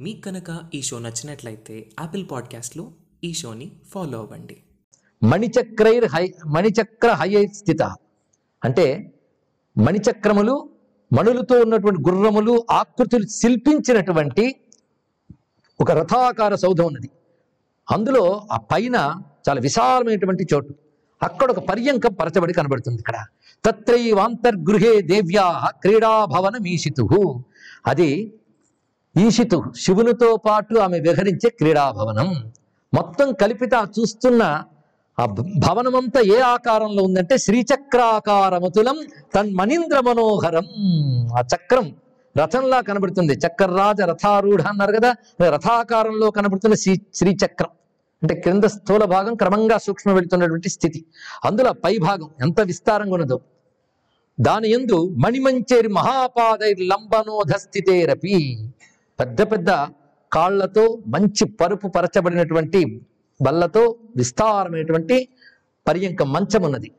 మీకు కనుక ఈ షో నచ్చినట్లయితే యాపిల్ పాడ్కాస్ట్లో ఈ షోని ఫాలో అవ్వండి. మణిచక్రైర్ హై మణిచక్ర హై స్థిత. అంటే మణిచక్రములు మణులతో ఉన్నటువంటి గుర్రములు ఆకృతులు శిల్పించినటువంటి ఒక రథాకార సౌధం ఉన్నది. అందులో ఆ పైన చాలా విశాలమైనటువంటి చోటు. అక్కడ ఒక పర్యంకం పరచబడి కనబడుతుంది ఇక్కడ. తత్రైవాంతర్గృహే దేవ్యా క్రీడాభవన మీషితు అది ఈషితు శివునితో పాటు ఆమె విహరించే క్రీడాభవనం. మొత్తం కలిపితే చూస్తున్న ఆ భవనమంతా ఏ ఆకారంలో ఉందంటే శ్రీచక్రాకారమతులం తన్మణీంద్ర మనోహరం. ఆ చక్రం రథంలా కనబడుతుంది. చక్రరాజ రథారూఢ అన్నారు కదా రథాకారంలో కనబడుతున్న శ్రీ శ్రీచక్రం. అంటే క్రింద స్థూల భాగం క్రమంగా సూక్ష్మ వెళుతున్నటువంటి స్థితి. అందులో పై భాగం ఎంత విస్తారంగా ఉన్నదో. దాని ఎందు మణిమంచేరి మహాపాదైర్ లంబనోధ స్థితేరపి పెద్ద పెద్ద కాళ్ళతో మంచి పరుపు పరచబడినటువంటి బల్లతో విస్తారమైనటువంటి పర్యంక మంచం ఉన్నది.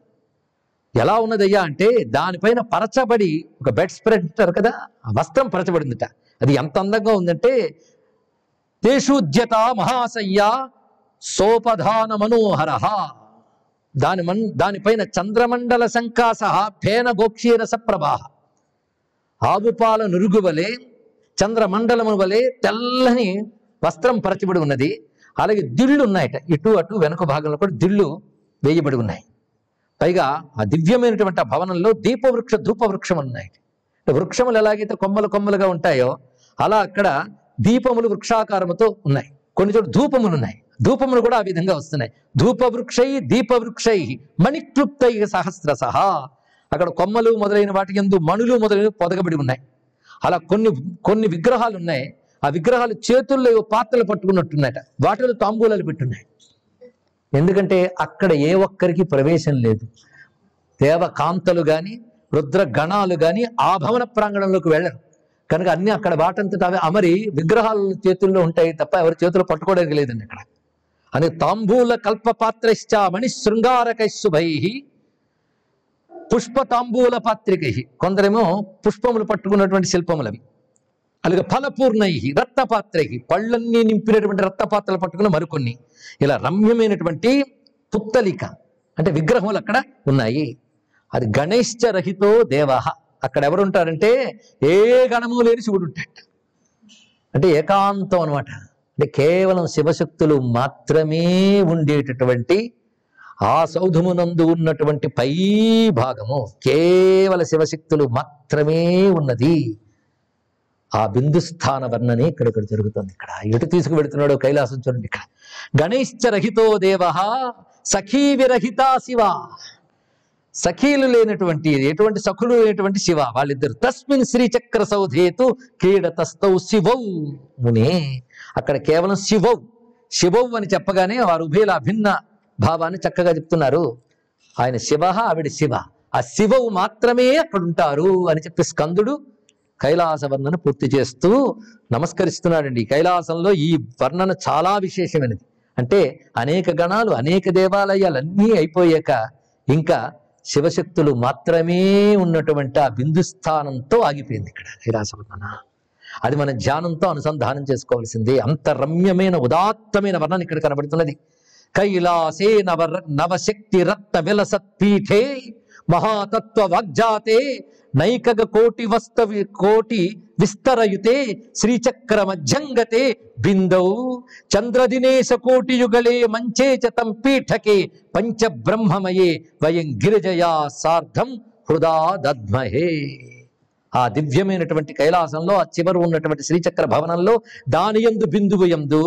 ఎలా ఉన్నదయ్యా అంటే దానిపైన పరచబడి ఒక బెడ్ స్ప్రెడ్ అంటారు కదా వస్త్రం పరచబడిందిట. అది ఎంత అందంగా ఉందంటే తేషుద్యత మహాశయ్య సోపధాన మనోహర. దాని మన్ దానిపైన చంద్రమండల సంకాస ఫేన గోక్షీరస ప్రభా ఆవుపాల నురుగువలే చంద్రమండలము వలె తెల్లని వస్త్రం పరచబడి ఉన్నది. అలాగే దిళ్ళు ఉన్నాయట. ఇటు అటు వెనుక భాగంలో కూడా దిళ్ళు వేయబడి ఉన్నాయి. పైగా ఆ దివ్యమైనటువంటి ఆ భవనంలో దీపవృక్ష ధూపవృక్షం ఉన్నాయి వృక్షములు ఎలాగైతే కొమ్మలు కొమ్మలుగా ఉంటాయో అలా అక్కడ దీపములు వృక్షాకారముతో ఉన్నాయి. కొన్ని చోట్ల ధూపములు ఉన్నాయి. ధూపములు కూడా ఆ విధంగా వస్తున్నాయి. ధూపవృక్షై దీపవృక్షై మణిక్లుప్తై సహస్రసహ. అక్కడ కొమ్మలు మొదలైన వాటి ఎందు మణులు మొదలైన పొదగబడి ఉన్నాయి. అలా కొన్ని కొన్ని విగ్రహాలు ఉన్నాయి ఆ విగ్రహాలు చేతుల్లో ఏవో పాత్రలు పట్టుకున్నట్టున్నాయట. వాటిలో తాంబూలాలు పెట్టున్నాయి. ఎందుకంటే అక్కడ ఏ ఒక్కరికి ప్రవేశం లేదు. దేవకాంతలు కానీ రుద్ర గణాలు కానీ ఆ భవన ప్రాంగణంలోకి వెళ్ళరు. కనుక అన్ని అక్కడ వాటంతట అవే అమరి విగ్రహాలు చేతుల్లో ఉంటాయి తప్ప ఎవరి చేతులు పట్టుకోవడానికి లేదండి అక్కడ. అని తాంబూల కల్పపాత్రశ్చ మణి శృంగారకైశుభై పుష్ప తాంబూల పాత్రికై. కొందరేమో పుష్పములు పట్టుకున్నటువంటి శిల్పములు అవి అలాగే ఫలపూర్ణై రత్నపాత్రై పళ్ళన్నీ నింపినటువంటి రత్నపాత్రలు పట్టుకున్న మరికొన్ని. ఇలా రమ్యమైనటువంటి పుత్తలిక అంటే విగ్రహములు అక్కడ ఉన్నాయి. అది గణేశ్చ రహితో దేవ అక్కడ ఎవరు ఉంటారంటే ఏ గణము లేని శివుడు ఉంటాడు అంటే ఏకాంతం అనమాట అంటే కేవలం శివశక్తులు మాత్రమే ఉండేటటువంటి ఆ సౌధమునందు ఉన్నటువంటి పై భాగము కేవల శివశక్తులు మాత్రమే ఉన్నది. ఆ బిందుస్థాన వర్ణనే ఇక్కడ ఇక్కడ జరుగుతుంది. ఇక్కడ ఎటు తీసుకువెడుతున్నాడో కైలాసం చూడండి ఇక్కడ. గణేశ్చరహితో దేవ సఖీ విరహిత శివ. సఖీలు లేనటువంటి ఎటువంటి సఖులు లేనటువంటి శివ వాళ్ళిద్దరు. తస్మిన్ శ్రీచక్ర సౌధేతు క్రీడతస్తౌ శివౌ మునే. అక్కడ కేవలం శివౌ. శివౌ అని చెప్పగానే వారు ఉభయల అభిన్న భావాన్ని చక్కగా చెప్తున్నారు. ఆయన శివ ఆవిడ శివ. ఆ శివవు మాత్రమే అక్కడ ఉంటారు అని చెప్పి స్కందుడు కైలాస వర్ణన పూర్తి చేస్తూ నమస్కరిస్తున్నాడండి. కైలాసంలో ఈ వర్ణన చాలా విశేషమైనది. అంటే అనేక గణాలు అనేక దేవాలయాలు అన్నీ అయిపోయాక ఇంకా శివశక్తులు మాత్రమే ఉన్నటువంటి ఆ బిందు స్థానంతో ఆగిపోయింది ఇక్కడ కైలాస వర్ణన అది మన ధ్యానంతో అనుసంధానం చేసుకోవాల్సింది. అంత రమ్యమైన ఉదాత్తమైన వర్ణన ఇక్కడ కనబడుతున్నది. కైలాసే నవ నవశక్తి రత్న విలసత్ పీఠే మహాతత్వ వాగ్జాతే నైకగ కోటి వస్తవి కోటి విస్తరయుతే శ్రీచక్ర మధ్యంగతే బిందౌ. చంద్రదినేశ కోటి యుగలే మంచే చతం తం పీఠకే పంచబ్రహ్మమయే వయం గిరిజయా సార్ధం హృదా దద్మహే ఆ దివ్యమైనటువంటి కైలాసంలో ఆ చివరు ఉన్నటువంటి శ్రీచక్ర భవనంలో దాని ఎందు బిందువు ఎందు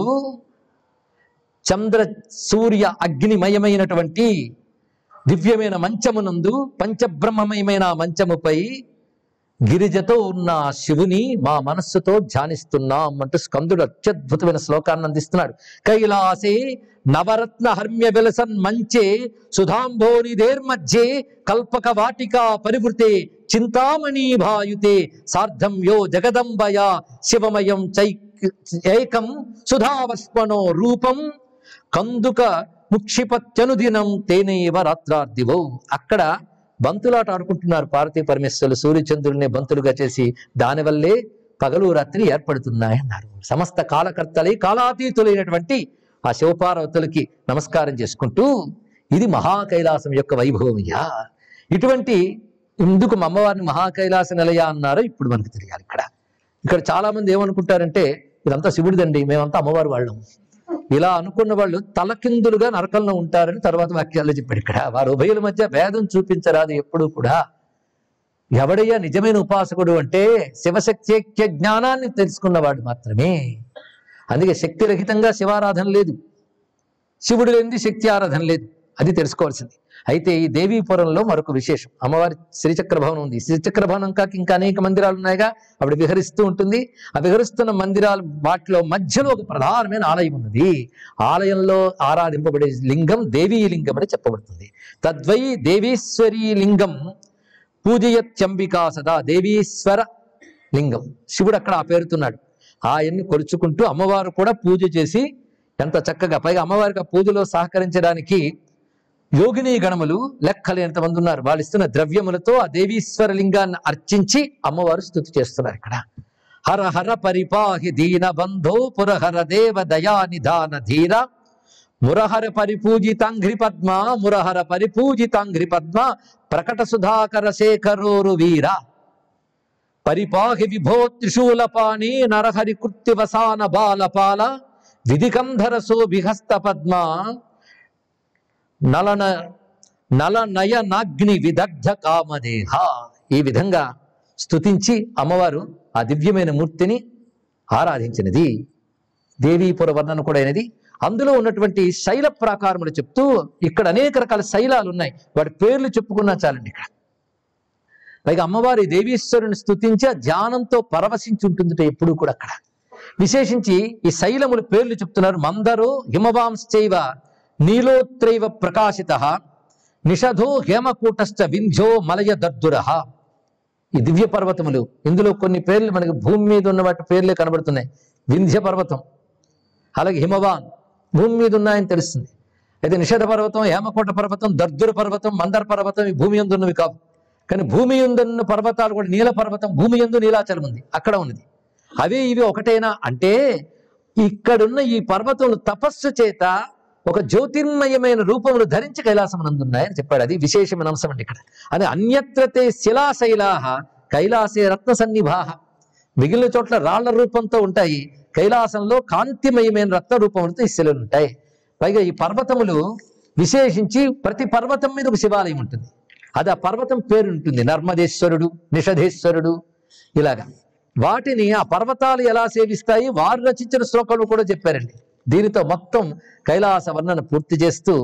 చంద్ర సూర్య అగ్నిమయమైనటువంటి దివ్యమైన మంచమునందు పంచబ్రహ్మమయమైన మంచముపై గిరిజతో ఉన్న శివుని మా మనస్సుతో ధ్యానిస్తున్నాం అంటూ స్కందుడు అత్యద్భుతమైన శ్లోకాన్ని అందిస్తున్నాడు. కైలాసే నవరత్న హర్మ్య విలసన్ మంచే సుధాంభోనిధేర్మధ్యే కల్పక వాటికా పరివృతే చింతామణి భాయుతే సార్ధం యో జగదంబయ శివమయం చైక్ ఏకం సుధావస్మనో రూపం కందుక ముక్షిపత్యనుదినం తేనేవ రాత్రార్థివో అక్కడ బంతులాట ఆడుకుంటున్నారు పార్వతీ పరమేశ్వరులు. సూర్యచంద్రుల్ని బంతులుగా చేసి దానివల్లే పగలు రాత్రి ఏర్పడుతున్నాయి అన్నారు. సమస్త కాలకర్తలై కాలాతీతులైనటువంటి ఆ శివపార్వతులకి నమస్కారం చేసుకుంటూ ఇది మహాకైలాసం యొక్క వైభవమయ్యా. ఇటువంటి ఎందుకు మా అమ్మవారిని మహాకైలాస నిలయ అన్నారో. ఇప్పుడు మనకు తెలియాలి ఇక్కడ. ఇక్కడ చాలా మంది ఏమనుకుంటారంటే ఇదంతా శివుడిదండి మేమంతా అమ్మవారి వాళ్ళం. ఇలా అనుకున్న వాళ్ళు తలకిందులుగా నరకంలో ఉంటారని తర్వాత వాక్యాల్లో చెప్పాడు ఇక్కడ. వారు ఉభయుల మధ్య భేదం చూపించరాదు ఎప్పుడూ కూడా. ఎవడయ్యా నిజమైన ఉపాసకుడు అంటే శివశక్తి జ్ఞానాన్ని తెలుసుకున్నవాడు మాత్రమే. అందుకే శక్తి రహితంగా శివారాధన లేదు. శివుడు లేనిది శక్తి ఆరాధన లేదు. అది తెలుసుకోవాల్సింది. అయితే ఈ దేవీపురంలో మరొక విశేషం. అమ్మవారి శ్రీచక్ర భవనం ఉంది. శ్రీచక్ర భవనం కాక ఇంకా అనేక మందిరాలు ఉన్నాయిగా. అప్పుడు విహరిస్తూ ఉంటుంది. ఆ విహరిస్తున్న మందిరాలు వాటిలో మధ్యలో ఒక ప్రధానమైన ఆలయం ఉన్నది. ఆలయంలో ఆరాధింపబడే లింగం దేవీ లింగం అని చెప్పబడుతుంది. తద్వై దేవీశ్వరీ లింగం పూజయత్యంబికా సదా దేవీశ్వర లింగం. శివుడు అక్కడ ఆ పేరుతున్నాడు. ఆయన్ని కొలుచుకుంటూ అమ్మవారు కూడా పూజ చేసి ఎంత చక్కగా పైగా అమ్మవారికి ఆ పూజలో సహకరించడానికి యోగిని గణములు లెక్కలేనంత మంది ఉన్నారు. వాళ్ళు ఇస్తున్న ద్రవ్యములతో ఆ దేవీశ్వర లింగాన్ని అర్చించి అమ్మవారు స్థుతి చేస్తున్నారు ఇక్కడ. హర హర పరిపాహి దీన బంధో పురహర దేవ దయా నిధాన ధీర. మురహర పరిపూజితాంఘ్రి పద్మ మురహర పరిపూజితాంఘ్రి పద్మ ప్రకట సుధాకర శేఖరోరు వీర. పరిపాహి విభో త్రిశూలపాణి నరహరి కృత్తివసాన బాలపాల విధికంధర శోభిహస్త పద్మ. నలన నలనయనాగ్ని విదగ్ధ కామదేహ. ఈ విధంగా స్తుతించి అమ్మవారు ఆ దివ్యమైన మూర్తిని ఆరాధించినది. దేవీపుర వర్ణన కూడా అయినది. అందులో ఉన్నటువంటి శైల ప్రాకారములు చెప్తూ ఇక్కడ అనేక రకాల శైలాలు ఉన్నాయి. వాటి పేర్లు చెప్పుకున్నా చాలండి ఇక్కడ. పైగా అమ్మవారి దేవీశ్వరుని స్థుతించి ఆ ధ్యానంతో పరవశించి ఉంటుంది ఎప్పుడూ కూడా అక్కడ. విశేషించి ఈ శైలముల పేర్లు చెప్తున్నారు. మందరు హిమవాంశ్చైవ. నీలోత్రైవ ప్రకాశిత నిషధో హేమకూటశ్చ వింధ్యో మలయ దర్దుర ఈ దివ్య పర్వతములు ఇందులో కొన్ని పేర్లు మనకి భూమి మీద ఉన్న వాటి పేర్లే కనబడుతున్నాయి. వింధ్య పర్వతం అలాగే హిమవాన్ భూమి మీద ఉన్నాయని తెలుస్తుంది. అయితే నిషధ పర్వతం హేమకోట పర్వతం దర్దుర పర్వతం మందర పర్వతం ఈ భూమి ఎందున్నవి కావు. కానీ భూమి ఎందున్న పర్వతాలు కూడా నీల పర్వతం భూమి ఎందు నీలాచలం ఉంది అక్కడ ఉన్నది. అవే ఇవి ఒకటేనా అంటే ఇక్కడున్న ఈ పర్వతములు తపస్సు చేత ఒక జ్యోతిర్మయమైన రూపములు ధరించి కైలాసమునందున్నాయని చెప్పాడు. అది విశేషమైన అంశం అండి ఇక్కడ. అది అన్యత్రతే శిలాశైలాహ కైలాసే రత్న సన్నిభాహ మిగిలిన చోట్ల రాళ్ళ రూపంతో ఉంటాయి. కైలాసంలో కాంతిమయమైన రత్న రూపములతో ఈ శిలలు ఉంటాయి. పైగా ఈ పర్వతములు విశేషించి ప్రతి పర్వతం మీద ఒక శివాలయం ఉంటుంది. అది ఆ పర్వతం పేరు ఉంటుంది. నర్మదేశ్వరుడు నిషధేశ్వరుడు ఇలాగా. వాటిని ఆ పర్వతాలు ఎలా సేవిస్తాయి? వారు రచించిన శ్లోకాలు కూడా చెప్పారండి. దీనితో మొత్తం కైలాస వర్ణన పూర్తి చేస్తూ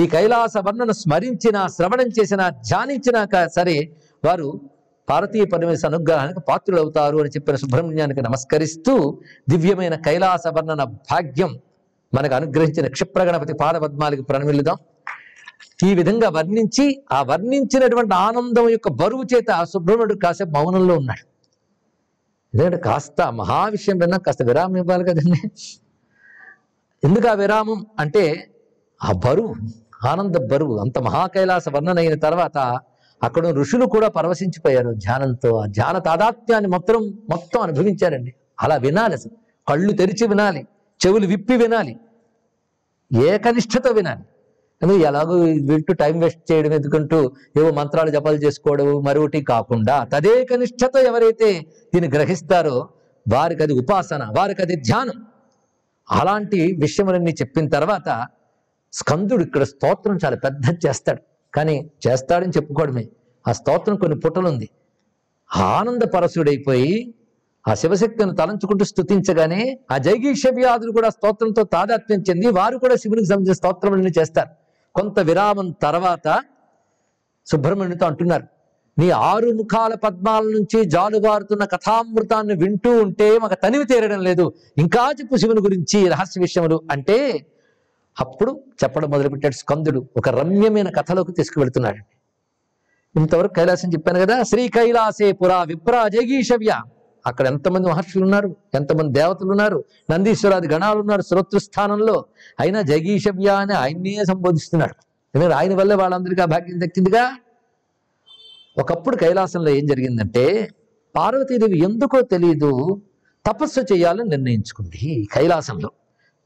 ఈ కైలాస వర్ణన స్మరించిన శ్రవణం చేసిన ధ్యానించినాక సరే వారు భారతీయ పరమేశ్వర అనుగ్రహానికి పాత్రులవుతారు అని చెప్పిన సుబ్రహ్మణ్యానికి నమస్కరిస్తూ దివ్యమైన కైలాస వర్ణన భాగ్యం మనకు అనుగ్రహించిన క్షిప్రగణపతి పాదపద్మాలకి ప్రణమిల్లుదాం. ఈ విధంగా వర్ణించి ఆ వర్ణించినటువంటి ఆనందం యొక్క బరువు చేత ఆ సుబ్రహ్మణ్యుడు కాసేపు మౌనంలో ఉన్నాడు. ఎందుకంటే కాస్త మహావిషయం విన్నా కాస్త విరామం ఇవ్వాలి కదండి. ఎందుకు ఆ విరామం? అంటే ఆ బరువు ఆనంద బరువు అంత మహాకైలాస వర్ణన అయిన తర్వాత అక్కడ ఋషులు కూడా పరవశించిపోయారు ధ్యానంతో. ఆ ధ్యాన తాదాత్మ్యాన్ని మొత్తం మొత్తం అనుభవించారండి. అలా వినాలి అసలు. కళ్ళు తెరిచి వినాలి చెవులు విప్పి వినాలి ఏకనిష్టతో వినాలి. కానీ ఎలాగో వింటూ టైం వేస్ట్ చేయడం ఎందుకంటూ ఏవో మంత్రాలు జపాలు చేసుకోవడం మరొకటి కాకుండా తదేకనిష్టతో ఎవరైతే దీన్ని గ్రహిస్తారో వారికి అది ఉపాసన వారికి అది ధ్యానం. అలాంటి విషయములన్నీ చెప్పిన తర్వాత స్కందుడు ఇక్కడ స్తోత్రం చాలా పెద్ద చేస్తాడు. కానీ చేస్తాడని చెప్పుకోవడమే. ఆ స్తోత్రం కొన్ని పుటలుంది. ఆనంద పరసుడైపోయి ఆ శివశక్తిని తలంచుకుంటూ స్తుతించగానే ఆ జైగీష వ్యాధులు కూడా స్తోత్రంతో తాదాత్మ్యం చెంది వారు కూడా శివునికి సంబంధించిన స్తోత్రములను చేస్తారు. కొంత విరామం తర్వాత సుబ్రహ్మణ్యుతో అంటున్నారు. నీ ఆరు ముఖాల పద్మాల నుంచి జాలుబారుతున్న కథామృతాన్ని వింటూ ఉంటే మాకు తనివి తీరడం లేదు. ఇంకా చెప్పు శివుని గురించి రహస్య విషయములు అంటే అప్పుడు చెప్పడం మొదలుపెట్టాడు స్కందుడు. ఒక రమ్యమైన కథలోకి తీసుకువెళ్తున్నాడు. ఇంతవరకు కైలాసం చెప్పాను కదా శ్రీ కైలాసే పురా విప్రా జగీషవ్య. అక్కడ ఎంతమంది మహర్షులు ఉన్నారు ఎంతమంది దేవతలు ఉన్నారు నందీశ్వరాది గణాలు ఉన్నారు శ్రోతృస్థానంలో అయినా జగీషవ్య అని ఆయన్నే సంబోధిస్తున్నాడు. ఎందుకంటే ఆయన వల్లే వాళ్ళందరికీ ఆ భాగ్యం దక్కిందిగా? ఒకప్పుడు కైలాసంలో ఏం జరిగిందంటే పార్వతీదేవి ఎందుకో తెలియదు తపస్సు చేయాలని నిర్ణయించుకుంది కైలాసంలో.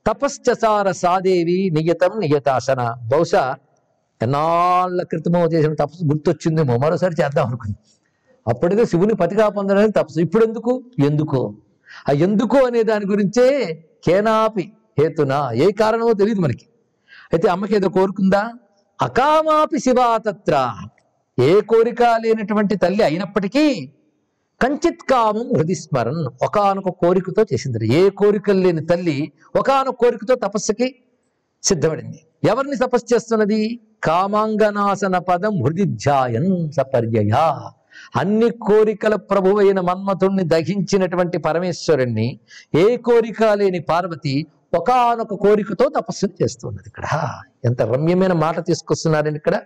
తపశ్చసార సాదేవి నియతం నియతాసన బహుశా ఎన్నాళ్ళ క్రితమో చేసిన తపస్సు గుర్తొచ్చిందేమో మరోసారి చేద్దాం అనుకుంది. అప్పటికే శివుని పతిగా పొందడానికి తపస్సు. ఇప్పుడు ఎందుకు? ఎందుకో ఆ ఎందుకో అనే దాని గురించే కేనాపి హేతునా ఏ కారణమో తెలియదు మనకి. అయితే అమ్మకి ఏదో కోరుకుందా? అకామాపి శివాతత్ర ఏ కోరిక లేనటువంటి తల్లి అయినప్పటికీ కంచిత్ కామం హృది స్మరణ్ ఒకనొక కోరికతో చేసింది. ఏ కోరికలు లేని తల్లి ఒకనొక కోరికతో తపస్సుకి సిద్ధపడింది. ఎవరిని తపస్సు చేస్తున్నది? కామాంగనాసన పదం హృది ధ్యాయన్ సపర్యయ. అన్ని కోరికల ప్రభువైన మన్మథుణ్ణి దహించినటువంటి పరమేశ్వరుణ్ణి ఏ కోరిక లేని పార్వతి ఒకానొక కోరికతో తపస్సును చేస్తున్నది ఇక్కడ. ఎంత రమ్యమైన మాట తీసుకొస్తున్నారని ఇక్కడ.